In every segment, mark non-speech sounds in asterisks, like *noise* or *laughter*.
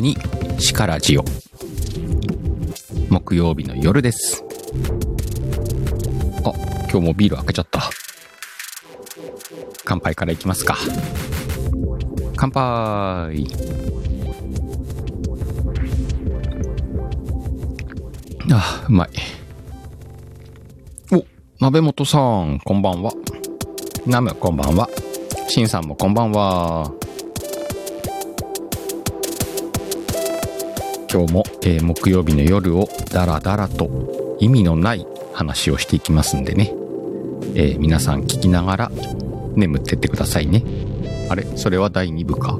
ビール片手にシカラジオ。木曜日の夜です。あ今日もビール開けちゃった。乾杯からいきますか。乾杯。あうまい。お鍋本さんこんばんは。ナムこんばんは。シンさんもこんばんは。今日も、えー木曜日の夜をダラダラと意味のない話をしていきますんでね、えー皆さん聞きながら眠ってってくださいね。あれ？それは第2部か、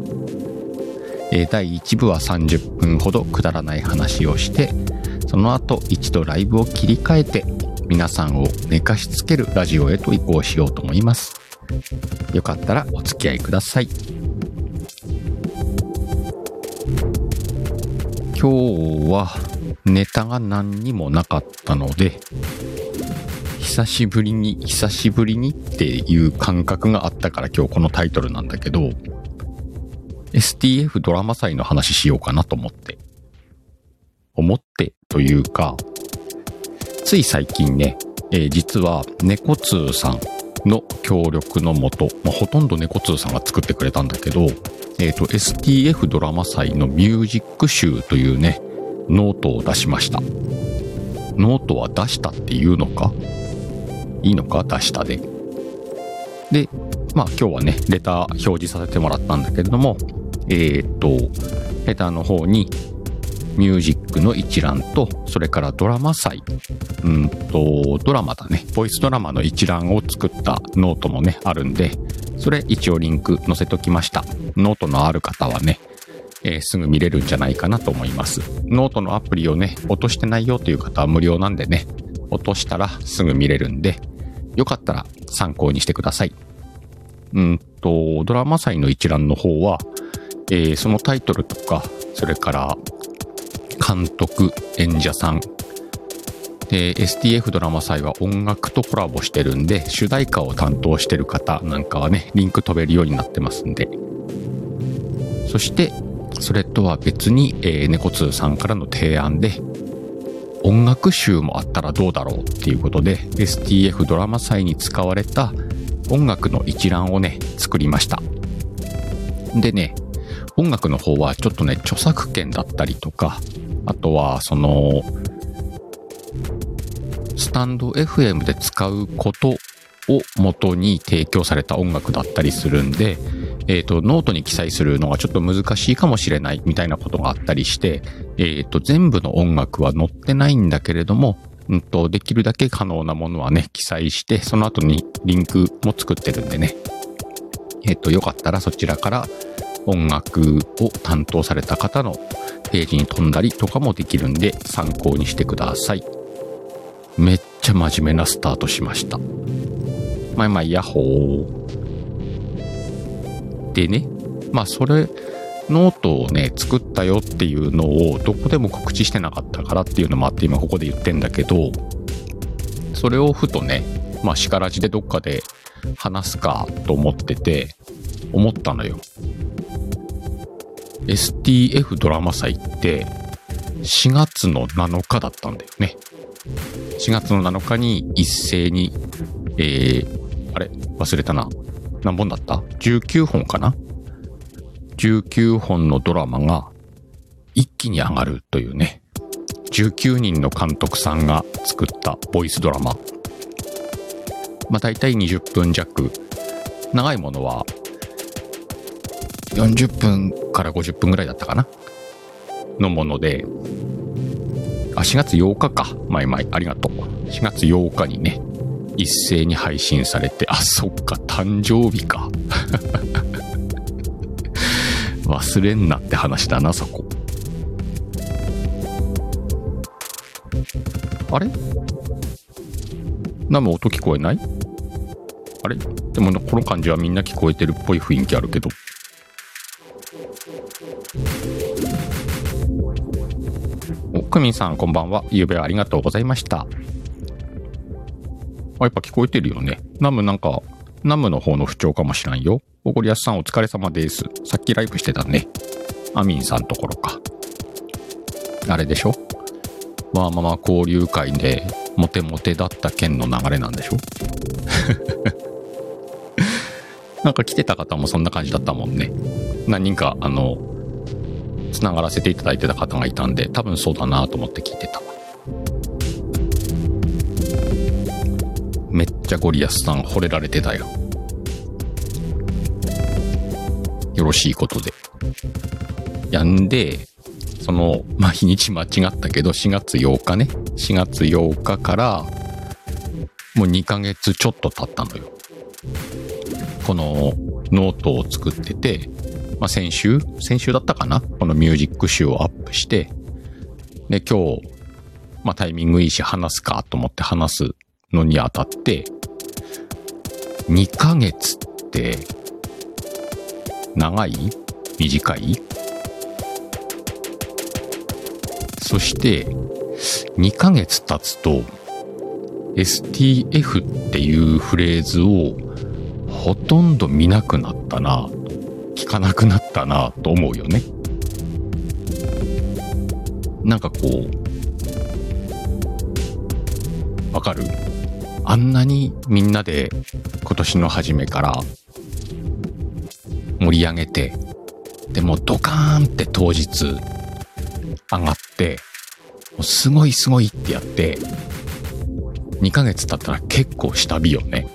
えー第1部は30分ほどくだらない話をしてその後一度ライブを切り替えて皆さんを寝かしつけるラジオへと移行しようと思います。よかったらお付き合いください。今日はネタが何にもなかったので久しぶりに久しぶりにっていう感覚があったから今日このタイトルなんだけど STF ドラマ祭の話しようかなと思って。思ってというかつい最近ね、えー実は猫通さんの協力のもと、まあ、ほとんど猫通さんが作ってくれたんだけど、えっ、と、STF ドラマ祭のミュージック集というね、ノートを出しました。ノートは出したっていうのか？いいのか？出したで。で、まあ今日はね、レター表示させてもらったんだけれども、えっ、と、レターの方にミュージックの一覧と、それからドラマ祭、うんと、ドラマだね、ボイスドラマの一覧を作ったノートもね、あるんで、それ一応リンク載せときました。ノートのある方はね、えーすぐ見れるんじゃないかなと思います。ノートのアプリをね、落としてないよという方は無料なんでね、落としたらすぐ見れるんで、よかったら参考にしてください。うんと、ドラマ祭の一覧の方は、えーそのタイトルとか、それから監督、演者さん、で、STF ドラマ祭は音楽とコラボしてるんで、主題歌を担当してる方なんかはね、リンク飛べるようになってますんで。そして、それとは別に、えー、猫通さんからの提案で、音楽集もあったらどうだろうっていうことで、STF ドラマ祭に使われた音楽の一覧をね、作りました。でね、音楽の方はちょっとね、著作権だったりとか、あとは、その、スタンド FM で使うことを元に提供された音楽だったりするんで、えっ、と、ノートに記載するのがちょっと難しいかもしれないみたいなことがあったりして、えっ、と、全部の音楽は載ってないんだけれども、うんと、できるだけ可能なものはね、記載して、その後にリンクも作ってるんでね。えっ、と、よかったらそちらから音楽を担当された方のページに飛んだりとかもできるんで参考にしてください。めっちゃ真面目なスタートしました。まあまあ、ヤッホー。でね、まあそれ、ノートをね、作ったよっていうのをどこでも告知してなかったからっていうのもあって今ここで言ってんだけど、それをふとね、まあしからじでどっかで話すかと思ってて、思ったのよ。STF ドラマ祭って4月の7日だったんだよね。4月の7日に一斉に、えー、あれ？忘れたな。何本だった ?19 本かな ?19 本のドラマが一気に上がるというね。19人の監督さんが作ったボイスドラマ。まあ大体20分弱。長いものは40分から50分ぐらいだったかな？のもので、あ、4月8日か。まいまい、ありがとう。4月8日にね、一斉に配信されて、あ、そっか、誕生日か。*laughs* 忘れんなって話だな、そこ。あれ？ナム音聞こえない？あれ？でもこの感じはみんな聞こえてるっぽい雰囲気あるけど。クミンさんこんばんは。ゆうべはありがとうございました。あ、やっぱ聞こえてるよね。ナムなんか、ナムの方の不調かもしらんよ。おごりやすさんお疲れ様です。さっきライブしてたね。アミンさんところか。あれでしょ？まあまま交流会でモテモテだった件の流れなんでしょ？*laughs* なんか来てた方もそんな感じだったもんね。何人か、あの、繋がらせていただいてた方がいたんで、多分そうだなと思って聞いてた。めっちゃゴリアスさん惚れられてたよ。よろしいことで。やんで、その、まあ、日にち間違ったけど、4月8日ね。4月8日から、もう2ヶ月ちょっと経ったのよ。このノートを作ってて、まあ、先週先週だったかな？このミュージック集をアップして、で、今日、まあ、タイミングいいし話すかと思って話すのにあたって、2ヶ月って、長い？短い？そして、2ヶ月経つと、STF っていうフレーズをほとんど見なくなったな、聞かなくなったなと思うよね。なんかこう、わかる？あんなにみんなで今年の初めから盛り上げて、でもドカーンって当日上がって、もうすごいすごいってやって、2ヶ月経ったら結構下火よね。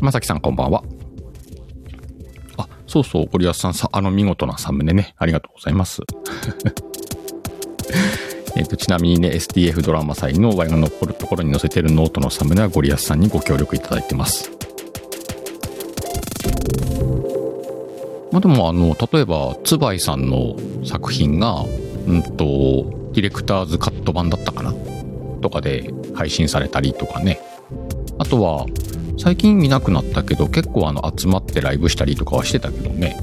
まさきさんこんばんは。そうそう、ゴリアスさんさ、あの見事なサムネね。ありがとうございます。*laughs* えっと、ちなみにね、STF ドラマ祭のワイが残るところに載せてるノートのサムネはゴリアスさんにご協力いただいてます。まあ、でもあの、例えば、つばいさんの作品が、うんと、ディレクターズカット版だったかなとかで配信されたりとかね。あとは、最近見なくなったけど、結構あの、集まってライブしたりとかはしてたけどね。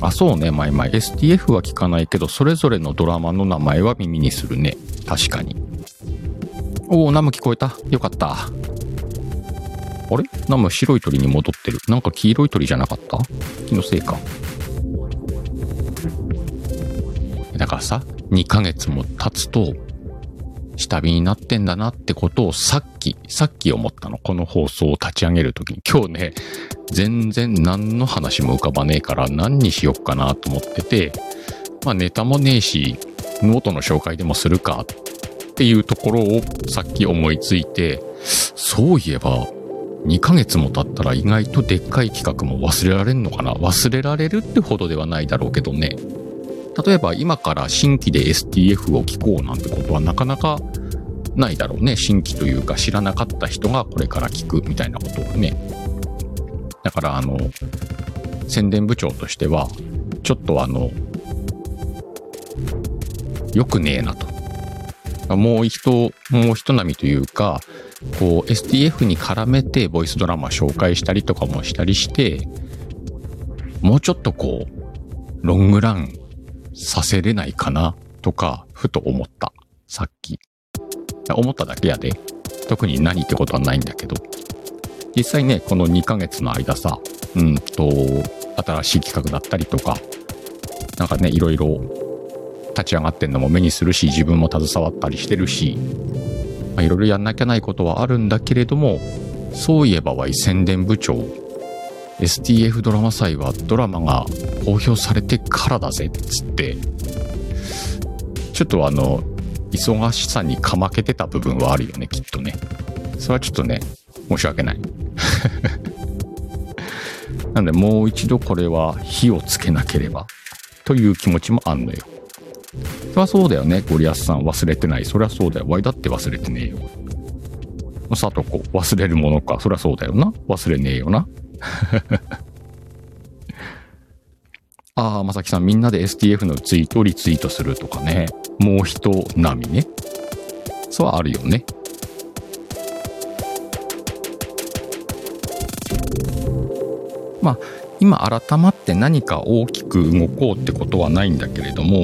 あ、そうね、前々。STF は聞かないけど、それぞれのドラマの名前は耳にするね。確かに。おお、ナム聞こえた。よかった。あれ？ナム白い鳥に戻ってる。なんか黄色い鳥じゃなかった？気のせいか。だからさ、2ヶ月も経つと、下火になってんだなってことをさっき、さっき思ったの。この放送を立ち上げるときに。今日ね、全然何の話も浮かばねえから何にしよっかなと思ってて、まあネタもねえし、ノートの紹介でもするかっていうところをさっき思いついて、そういえば、2ヶ月も経ったら意外とでっかい企画も忘れられんのかな忘れられるってほどではないだろうけどね。例えば今から新規で STF を聞こうなんてことはなかなかないだろうね。新規というか知らなかった人がこれから聞くみたいなことはね。だからあの、宣伝部長としては、ちょっとあの、よくねえなと。もう一、もう一波というか、こう STF に絡めてボイスドラマ紹介したりとかもしたりして、もうちょっとこう、ロングランさせれないかなとか、ふと思った。さっき。思っただけやで。特に何ってことはないんだけど。実際ね、この2ヶ月の間さ、うんと、新しい企画だったりとか、なんかね、いろいろ立ち上がってんのも目にするし、自分も携わったりしてるし、まあ、いろいろやんなきゃないことはあるんだけれども、そういえばは宣伝部長、STF ドラマ祭はドラマが公表されてからだぜっつって、ちょっとあの、忙しさにかまけてた部分はあるよね、きっとね。それはちょっとね、申し訳ない。*laughs* なんでもう一度これは火をつけなければという気持ちもあんのよ。そりゃそうだよね、ゴリアスさん忘れてない。そりゃそうだよ。ワイだって忘れてねえよ。さとこ、忘れるものか。そりゃそうだよな。忘れねえよな。*laughs* ああ、まさきさん、みんなで STF のツイートをリツイートするとかね。もう人並みね。そうはあるよね。まあ、今改まって何か大きく動こうってことはないんだけれども、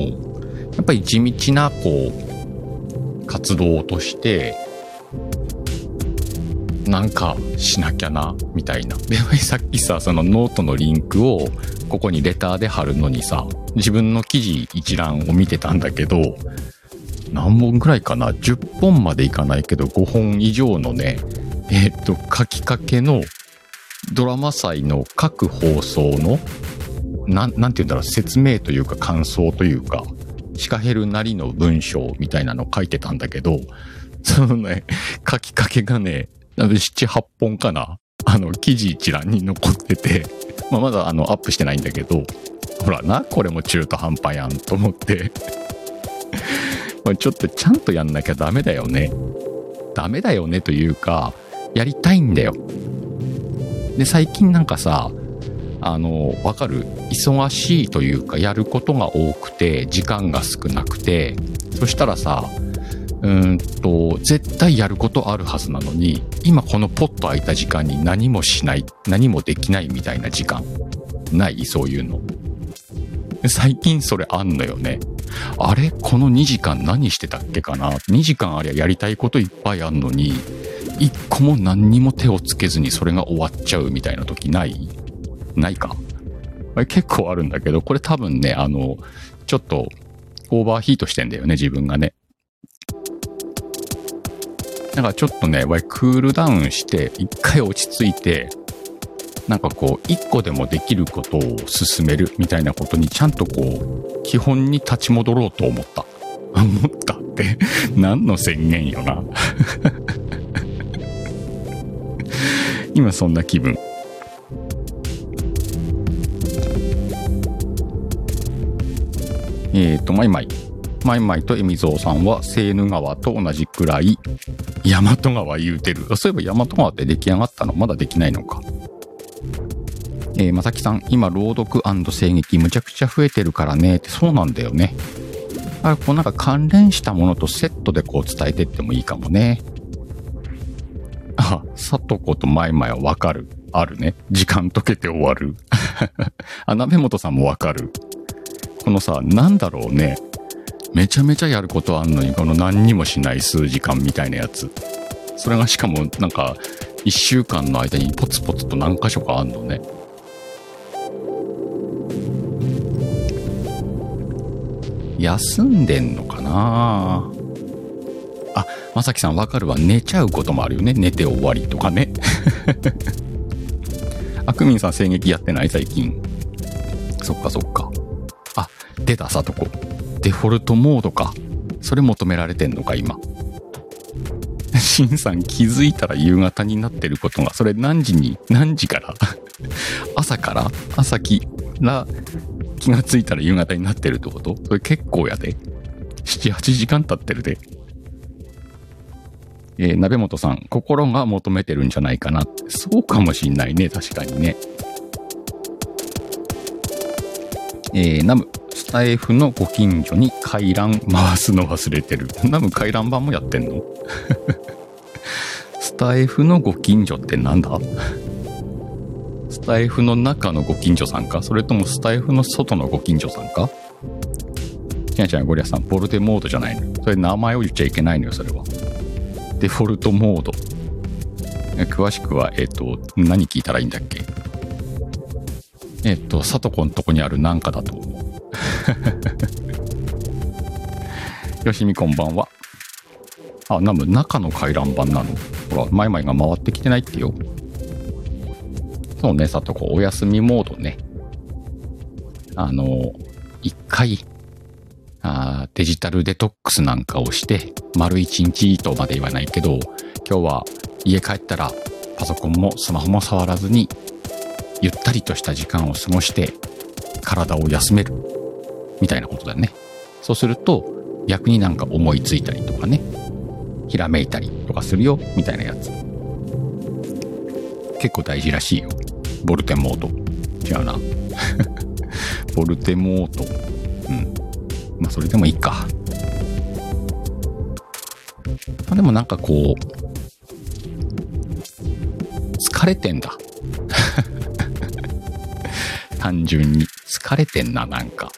やっぱり地道な、こう、活動として、なんかしなきゃな、みたいな。で、*laughs* さっきさ、そのノートのリンクをここにレターで貼るのにさ、自分の記事一覧を見てたんだけど、何本ぐらいかな ?10 本までいかないけど5本以上のね、えっ、と、書きかけのドラマ祭の各放送の、なん、なんて言うんだろう、説明というか感想というか、シカヘルなりの文章みたいなの書いてたんだけど、そのね、書きかけがね、7、8本かな。あの、記事一覧に残ってて、*laughs* まあ、まだあの、アップしてないんだけど、ほらな、これも中途半端やんと思って *laughs* ちょっとちゃんとやんなきゃダメだよね。ダメだよねというか、やりたいんだよ。で、最近なんかさ、あの、わかる？忙しいというか、やることが多くて、時間が少なくて、そしたらさ、うんと、絶対やることあるはずなのに、今このポッと空いた時間に何もしない、何もできないみたいな時間。ない？そういうの。最近それあんのよね。あれ？この2時間何してたっけかな ?2 時間ありゃやりたいこといっぱいあんのに、1個も何にも手をつけずにそれが終わっちゃうみたいな時ない？ないか結構あるんだけど、これ多分ね、あの、ちょっとオーバーヒートしてんだよね、自分がね。だかちょっとね、わクールダウンして、一回落ち着いて、なんかこう、一個でもできることを進めるみたいなことにちゃんとこう、基本に立ち戻ろうと思った。*laughs* 思ったって何の宣言よな *laughs* 今そんな気分。えっ、ー、と、マイマイ。マイマイとエミゾウさんは、セーヌ川と同じくらい、大和川言うてる。そういえば大和川って出来上がったのまだできないのか。えー、まさきさん、今、朗読声劇むちゃくちゃ増えてるからねって、そうなんだよね。あこうなんか関連したものとセットでこう伝えてってもいいかもね。あ、さとことマイマイはわかる。あるね。時間解けて終わる。*laughs* あ、鍋本さんもわかる。このさ、なんだろうね。めちゃめちゃやることあんのに、この何にもしない数時間みたいなやつ。それがしかもなんか、一週間の間にポツポツと何箇所かあんのね。休んでんのかな？あ、まさきさんわかるわ。寝ちゃうこともあるよね。寝て終わりとかね。*laughs* あくみんさん声劇やってない？最近。そっかそっか。あ、出たさとこ。デフォルトモードか。それ求められてんのか、今。しんさん気づいたら夕方になってることが、それ何時に、何時から？*laughs* 朝から？朝きら気がついたら夕方になってるってこと？それ結構やで。7、8時間経ってるで。えー、鍋本さん、心が求めてるんじゃないかなって。そうかもしんないね、確かにね。えー、ナム、スタイフのご近所に回覧回すの忘れてる。*laughs* ナム回覧板もやってんの？*laughs* スタイフのご近所ってなんだ？スタイフの中のご近所さんか？それともスタイフの外のご近所さんか？ちゃんちゃんゴリアさん、ボルテモードじゃないの。それ名前を言っちゃいけないのよ、それは。デフォルトモード。詳しくは、えっ、ー、と、何聞いたらいいんだっけ？えっ、と、さとこんとこにあるなんかだと思う。*laughs* よしみこんばんは。あ、なんか中の回覧板なのほら、マイマイが回ってきてないってよ。そうね、さとこ、お休みモードね。あの、一回、あデジタルデトックスなんかをして、丸一日とまで言わないけど、今日は家帰ったらパソコンもスマホも触らずに、ゆったりとした時間を過ごして、体を休める。みたいなことだね。そうすると、逆になんか思いついたりとかね、ひらめいたりとかするよ、みたいなやつ。結構大事らしいよ。ボルテモード。違うな。*laughs* ボルテモード。うん。まあ、それでもいいか。まあ、でもなんかこう、疲れてんだ。単純に。疲れてんな、なんか。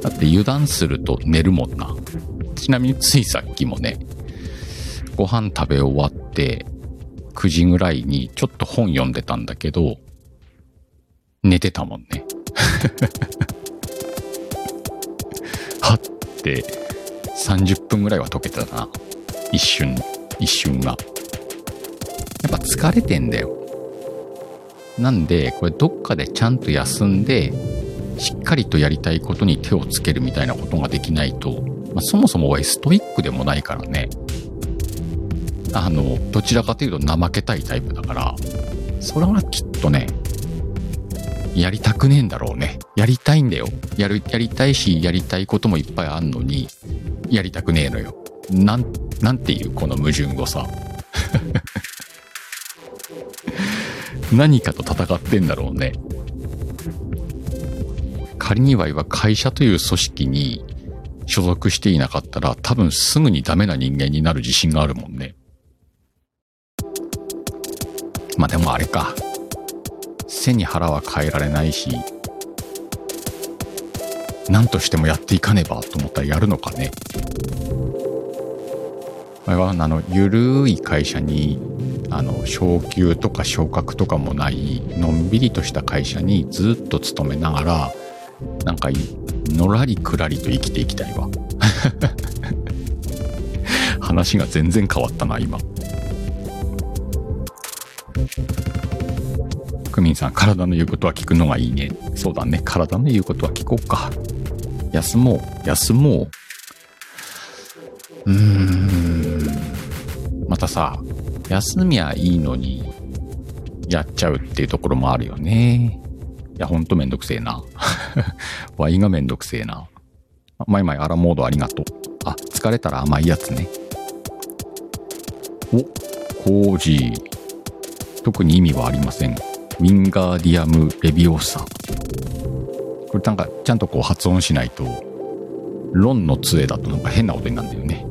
だって油断すると寝るもんな。ちなみについさっきもね、ご飯食べ終わって、9時ぐらいにちょっと本読んでたんだけど、寝てたもんね。*laughs* はって30分ぐらいは解けたな。一瞬、一瞬が。やっぱ疲れてんだよ。なんで、これどっかでちゃんと休んで、しっかりとやりたいことに手をつけるみたいなことができないと、まあ、そもそもはストイックでもないからね。あの、どちらかというと怠けたいタイプだから、それはきっとね、やりたくねえんだろうね。やりたいんだよ。やる、やりたいし、やりたいこともいっぱいあんのに、やりたくねえのよ。なん、なんていうこの矛盾をさ。何かと戦ってんだろうね。仮には会社という組織に所属していなかったら多分すぐにダメな人間になる自信があるもんね。まあでもあれか。背に腹は変えられないし、何としてもやっていかねばと思ったらやるのかね。前はあの、ゆるい会社に、あの、昇給とか昇格とかもない、のんびりとした会社にずっと勤めながら、なんか、のらりくらりと生きていきたいわ。*laughs* 話が全然変わったな、今。クミンさん、体の言うことは聞くのがいいね。そうだね。体の言うことは聞こうか。休もう。休もう。うーん。またさ、休みはいいのに、やっちゃうっていうところもあるよね。いや、ほんとめんどくせえな。*laughs* ワインがめんどくせえな。マイマイアラモードありがとう。あ、疲れたら甘いやつね。お、コージー。特に意味はありません。ウィンガーディアム・レビオーサ。これなんかちゃんとこう発音しないと、ロンの杖だとなんか変なことになるんだよね。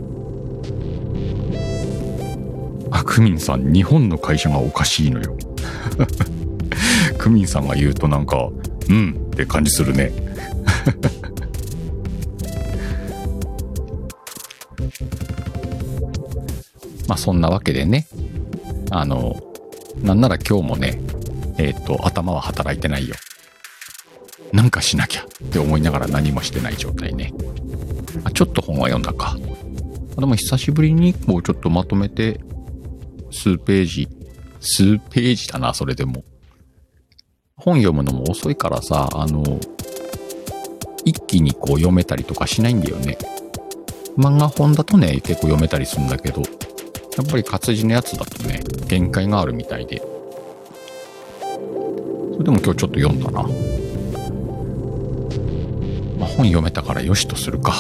クミンさん、日本の会社がおかしいのよ。*laughs* クミンさんが言うとなんか、うんって感じするね。*laughs* まあそんなわけでね、あの、なんなら今日もね、えっ、と、頭は働いてないよ。なんかしなきゃって思いながら何もしてない状態ね。あちょっと本は読んだか。でも久しぶりにこうちょっとまとめて、数ページ、数ページだな、それでも。本読むのも遅いからさ、あの、一気にこう読めたりとかしないんだよね。漫画本だとね、結構読めたりするんだけど、やっぱり活字のやつだとね、限界があるみたいで。それでも今日ちょっと読んだな。まあ、本読めたからよしとするか。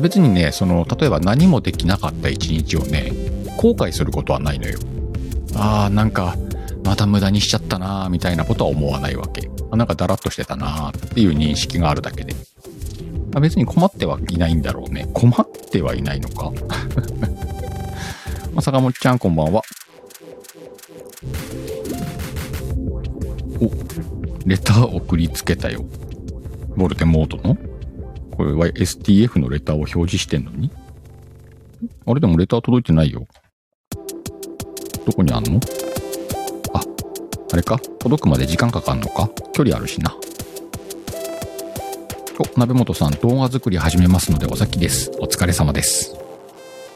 別にね、その、例えば何もできなかった一日をね、後悔することはないのよ。ああ、なんか、また無駄にしちゃったなーみたいなことは思わないわけ。なんかだらっとしてたなーっていう認識があるだけで。あ別に困ってはいないんだろうね。困ってはいないのか。*laughs* ま坂本ちゃんこんばんは。お、レター送りつけたよ。ボルテモードの？これは STF のレターを表示してんのに？あれでもレター届いてないよ。どこにあんの？あ、あれか？届くまで時間かかんのか？距離あるしな。お、鍋本さん動画作り始めますのでお先です。お疲れ様です。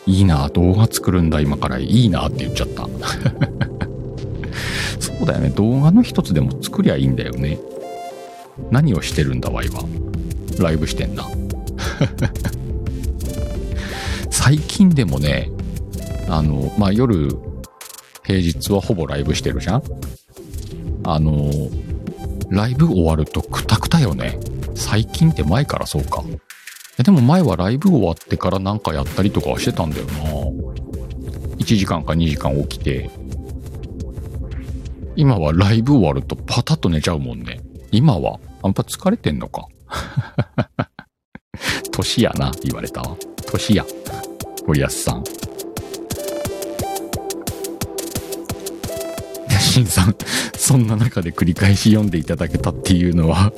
いいな動画作るんだ今からいいなって言っちゃった。*laughs* そうだよね。動画の一つでも作りゃいいんだよね。何をしてるんだわいは。ライブしてんな。*laughs* 最近でもね、あの、まあ、夜、平日はほぼライブしてるじゃんあの、ライブ終わるとクタクタよね。最近って前からそうか。でも前はライブ終わってからなんかやったりとかはしてたんだよな。1時間か2時間起きて、今はライブ終わるとパタッと寝ちゃうもんね。今はあんぱ疲れてんのか。*laughs* 年やな、言われたわ。年や。ゴリアスさん。ヤシンさん、そんな中で繰り返し読んでいただけたっていうのは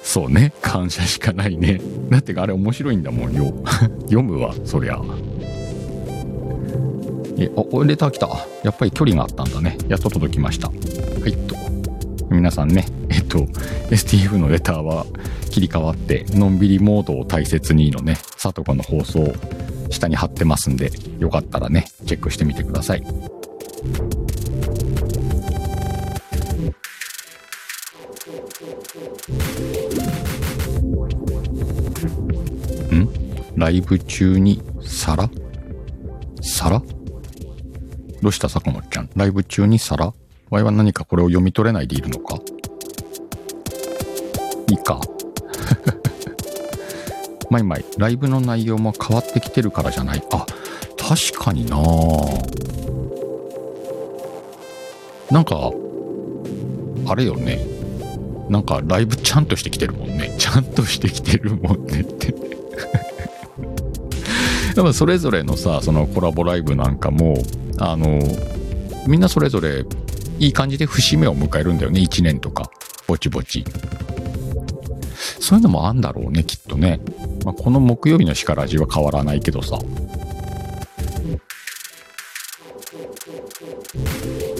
そうね、感謝しかないね。だってあれ面白いんだもんよ。*laughs* 読むわ、そりゃ。え、お、レター来た。やっぱり距離があったんだね。やっと届きました。はいと。皆さんね、えっと、STF のレターは切り替わって、のんびりモードを大切にのね、さとかの放送、下に貼ってますんで、よかったらね、チェックしてみてください。ん？ライブ中に皿皿どうした？坂本ちゃん。ライブ中に皿ワイは何かこれを読み取れないでいるのか？いいか？*laughs* まいまい、ライブの内容も変わってきてるからじゃない？あ、確かにな。なんか、あれよね。なんかライブちゃんとしてきてるもんね。ちゃんとしてきてるもんねって *laughs* やっぱそれぞれのさ、そのコラボライブなんかも、あの、みんなそれぞれいい感じで節目を迎えるんだよね。1年とか。ぼちぼち。そういうのもあんだろうね、きっとね。まあ、この木曜日の叱らじは変わらないけどさ。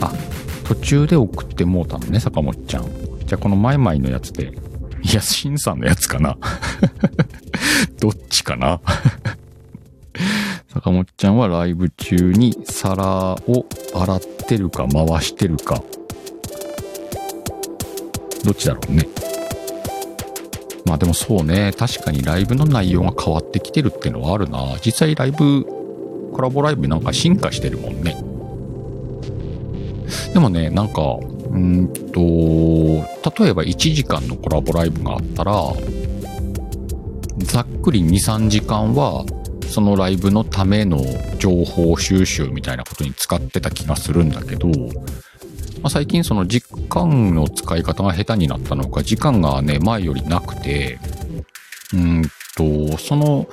あ、途中で送ってもうたのね、坂本ちゃん。じゃあこのマイマイのやつで。いや、シンさんのやつかな。*laughs* どっちかな *laughs* 坂本ちゃんはライブ中に皿を洗ってるか回してるか。どっちだろうね。まあでもそうね、確かにライブの内容が変わってきてるってのはあるな。実際ライブ、コラボライブなんか進化してるもんね。でもね、なんか、うんと、例えば1時間のコラボライブがあったら、ざっくり2、3時間はそのライブのための情報収集みたいなことに使ってた気がするんだけど、まあ、最近その時間の使い方が下手になったのか、時間がね、前よりなくて、うんと、その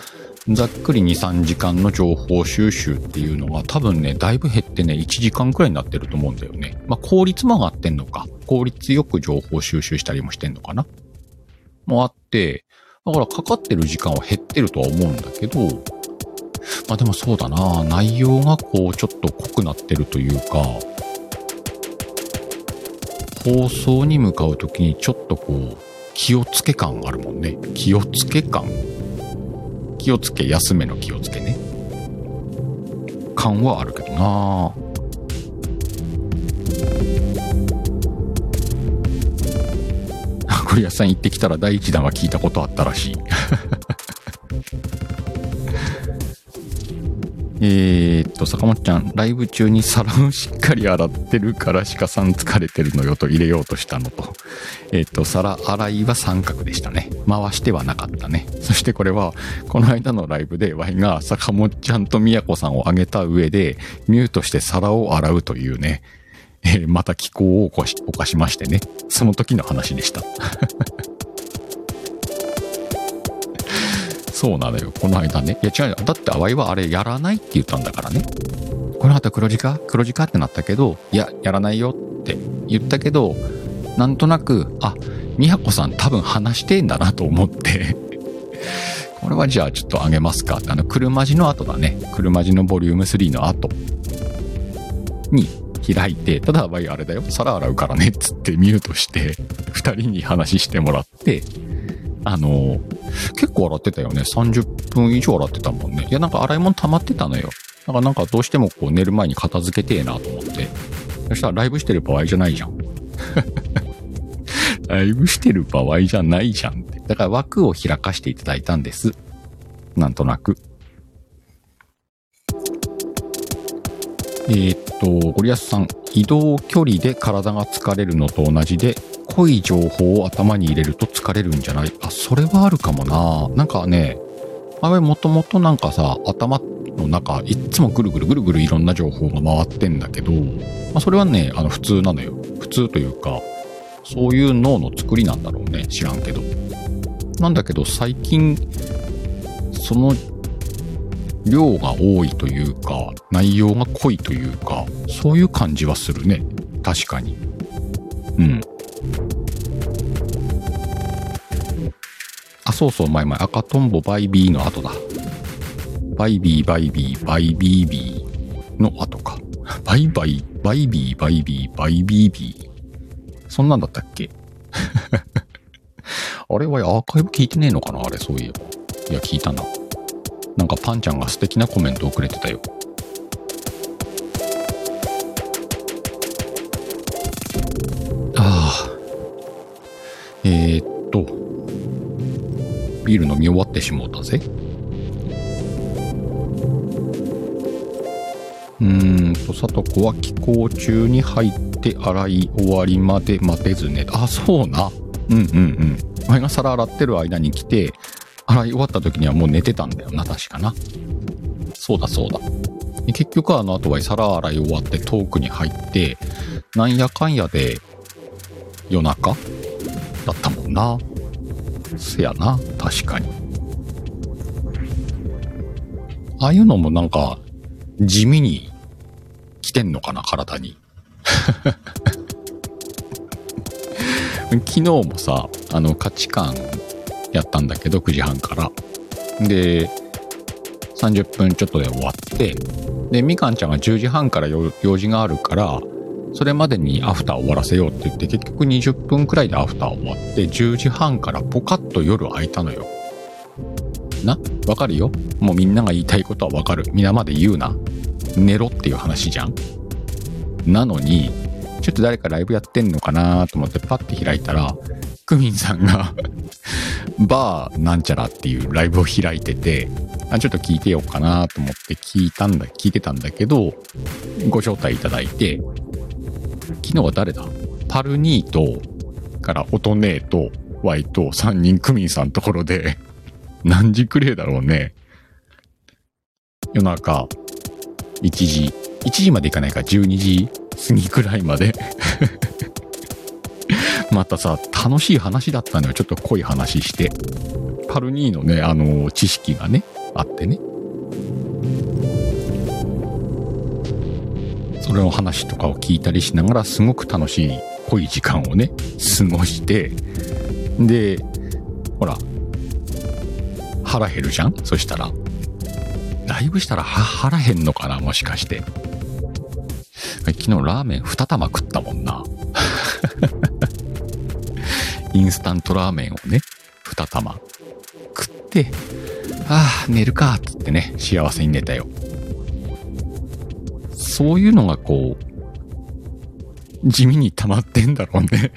ざっくり2、3時間の情報収集っていうのが多分ね、だいぶ減ってね、1時間くらいになってると思うんだよね。まあ、効率も上がってんのか。効率よく情報収集したりもしてんのかな。もあって、だからかかってる時間は減ってるとは思うんだけど、まあでもそうだな、内容がこうちょっと濃くなってるというか、放送に向かう時にちょっとこう、気をつけ感あるもんね。気をつけ感気をつけ、休めの気をつけね。感はあるけどな *laughs* ゴリアスさん行ってきたら第一弾は聞いたことあったらしい。*laughs* えー、っと、坂本ちゃん、ライブ中に皿をしっかり洗ってるから鹿さん疲れてるのよと入れようとしたのと。えー、っと、皿洗いは三角でしたね。回してはなかったね。そしてこれは、この間のライブでワイが坂本ちゃんと宮子さんを挙げた上で、ミュートして皿を洗うというね、えー、また気候を起こし、犯しましてね。その時の話でした。そうなのよ。この間ね。いや違うよ。だって淡いはあれやらないって言ったんだからね。この後黒字化？黒字化ってなったけど、いや、やらないよって言ったけど、なんとなく、あ、みやこさん多分話してんだなと思って *laughs* これはじゃあちょっとあげますか、あの、車字の後だね。車字のボリューム3の後に開いて、ただ、あれだよ、皿洗うからね、っつってミュートして、二人に話してもらって、あの、結構洗ってたよね。30分以上洗ってたもんね。いや、なんか洗い物溜まってたのよ。だからなんかどうしてもこう寝る前に片付けてえなと思って。そしたらライブしてる場合じゃないじゃん。*laughs* ライブしてる場合じゃないじゃんって。だから枠を開かしていただいたんです。なんとなく。えー、っと、ゴリアスさん、移動距離で体が疲れるのと同じで、濃い情報を頭に入れると疲れるんじゃない？あ、それはあるかもな。なんかね、あれもともとなんかさ、頭の中、いっつもぐるぐるぐるぐるいろんな情報が回ってんだけど、まあそれはね、あの普通なのよ。普通というか、そういう脳の作りなんだろうね。知らんけど。なんだけど最近、その量が多いというか、内容が濃いというか、そういう感じはするね。確かに。うん。あ、そうそう、前々、赤とんぼバイビーの後だ。バイビー、バイビー、バイビービー。の後か。*laughs* バイバイ、バイビー、バイビー、バイビービー。そんなんだったっけ？*laughs* あれはアーカイブ聞いてねえのかな？あれ、そういえば。いや、聞いたな。なんかパンちゃんが素敵なコメントをくれてたよ。ああ。えー、っと。ビール飲み終わってしもうたぜ。うんと、さとこは気候中に入って洗い終わりまで待てずね。あ、そうな。うんうんうん。前が皿洗ってる間に来て、洗い終わった時にはもう寝てたんだよな、確かな。そうだそうだ。結局あの後は皿洗い終わってトークに入って、なんやかんやで夜中だったもんな。せやな、確かに。ああいうのもなんか、地味に来てんのかな、体に。*laughs* 昨日もさ、あの価値観やったんだけど、9時半から。で、30分ちょっとで終わって、で、みかんちゃんが10時半から用事があるから、それまでにアフター終わらせようって言って、結局20分くらいでアフター終わって、10時半からポカッと夜空いたのよ。な？わかるよもうみんなが言いたいことはわかる。皆まで言うな。寝ろっていう話じゃん。なのに、ちょっと誰かライブやってんのかなと思ってパッて開いたら、クミンさんが *laughs* バーなんちゃらっていうライブを開いてて、あちょっと聞いてようかなと思って聞いたんだ、聞いてたんだけど、ご招待いただいて、昨日は誰だ？パルニーと、からオトネーと、ワイと3人クミンさんのところで、何時くれだろうね。夜中、1時、1時まで行かないか12時過ぎくらいまで *laughs* またさ、楽しい話だったのよ。ちょっと濃い話して。パルニーのね、あの、知識がね、あってね。それの話とかを聞いたりしながら、すごく楽しい濃い時間をね、過ごして、で、ほら、腹減るじゃん？そしたら。ライブしたら腹減んのかな？もしかして。昨日ラーメン2玉食ったもんな。*laughs* インスタントラーメンをね、2玉食って、ああ、寝るかっ、つってね、幸せに寝たよ。そういうのがこう、地味に溜まってんだろうね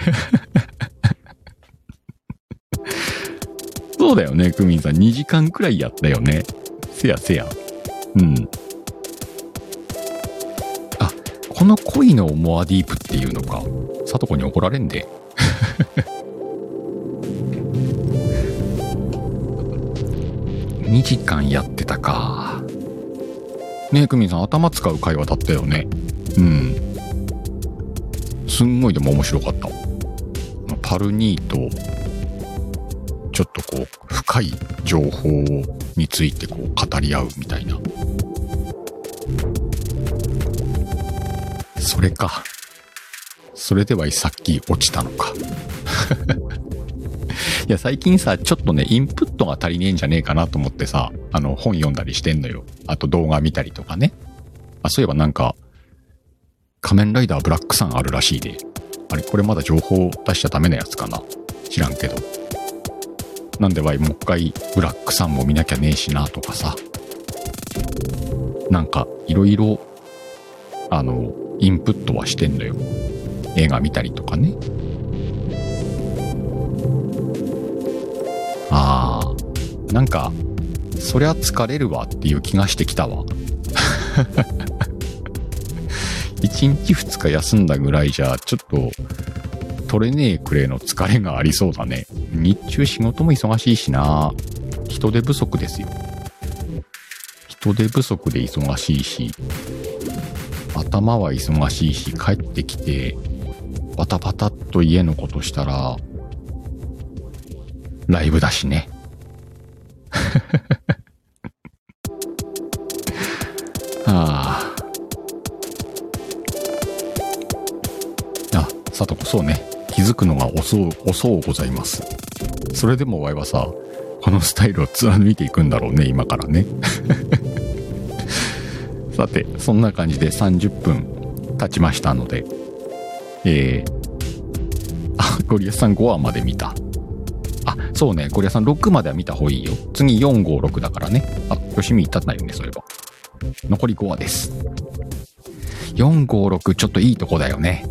*laughs* そうだよね、クミンさん。2時間くらいやったよね。せやせや。うん。あ、この恋のモアディープっていうのか。さとこに怒られんで。*laughs* 2時間やってたか。ねえ、クミンさん、頭使う会話だったよね。うん。すんごいでも面白かった。パルニーと、ちょっとこう、深い情報についてこう、語り合うみたいな。それか。それではさっき落ちたのか。いや、最近さ、ちょっとね、インプットが足りねえんじゃねえかなと思ってさ、あの、本読んだりしてんのよ。あと動画見たりとかね。あ、そういえばなんか、仮面ライダーブラックさんあるらしいで。あれ、これまだ情報出しちゃダメなやつかな知らんけど。なんでわい、もう一回、ブラックさんも見なきゃねえしなとかさ。なんか、いろいろ、あの、インプットはしてんのよ。映画見たりとかね。なんか、そりゃ疲れるわっていう気がしてきたわ。*laughs* 1日2日休んだぐらいじゃ、ちょっと、取れねえくれの疲れがありそうだね。日中仕事も忙しいしな。人手不足ですよ。人手不足で忙しいし、頭は忙しいし、帰ってきて、バタバタっと家のことしたら、ライブだしね。は *laughs* あ。あ、さとこそうね。気づくのが遅う、遅うございます。それでもお前はさ、このスタイルを貫いていくんだろうね、今からね。*laughs* さて、そんな感じで30分経ちましたので、えー、あ、ゴリアスさん5話まで見た。あ、そうね、ゴリアさん6までは見た方がいいよ。次4、5、6だからね。あ、よしみ行ったないよね、そういえば。残り5話です。4、5、6ちょっといいとこだよね。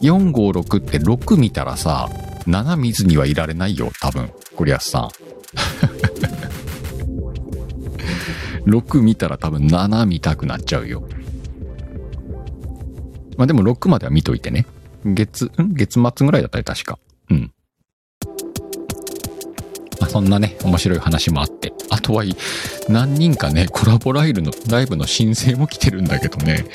4、5、6って6見たらさ、7見ずにはいられないよ、多分。ゴリアスさん。*laughs* 6見たら多分7見たくなっちゃうよ。まあでも6までは見といてね。月、ん？月末ぐらいだったり確か。うん。そんなね、面白い話もあって。あとは何人かね、コラボライブの、ライブの申請も来てるんだけどね、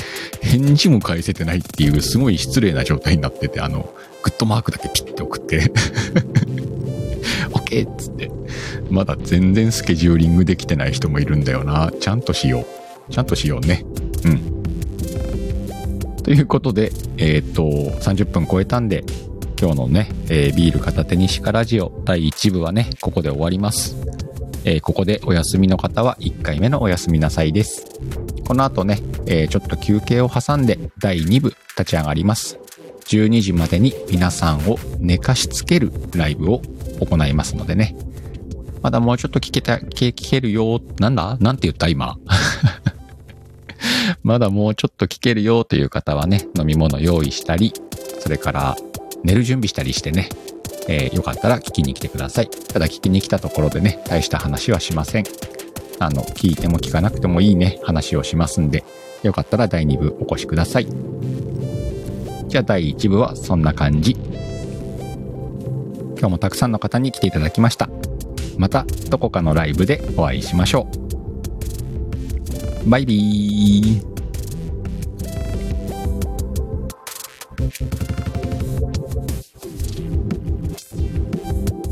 返事も返せてないっていうすごい失礼な状態になってて、あの、グッドマークだけピッて送って *laughs* OK っつって。まだ全然スケジューリングできてない人もいるんだよな。ちゃんとしよう。ちゃんとしようね。うん。ということで、えっ、と、30分超えたんで、今日のね、えー、ビール片手にシカラジオ第1部はね、ここで終わります。えー、ここでお休みの方は1回目のお休みなさいです。この後ね、えー、ちょっと休憩を挟んで第2部立ち上がります。12時までに皆さんを寝かしつけるライブを行いますのでね。まだもうちょっと聞けた、聞けるよ。なんだ？なんて言った今？*laughs* まだもうちょっと聞けるよという方はね、飲み物用意したり、それから寝る準備したりしてね、えー、よかったら聞きに来てください。ただ聞きに来たところでね、大した話はしません。あの、聞いても聞かなくてもいいね、話をしますんで、よかったら第2部お越しください。じゃあ第1部はそんな感じ。今日もたくさんの方に来ていただきました。またどこかのライブでお会いしましょう。バイビー。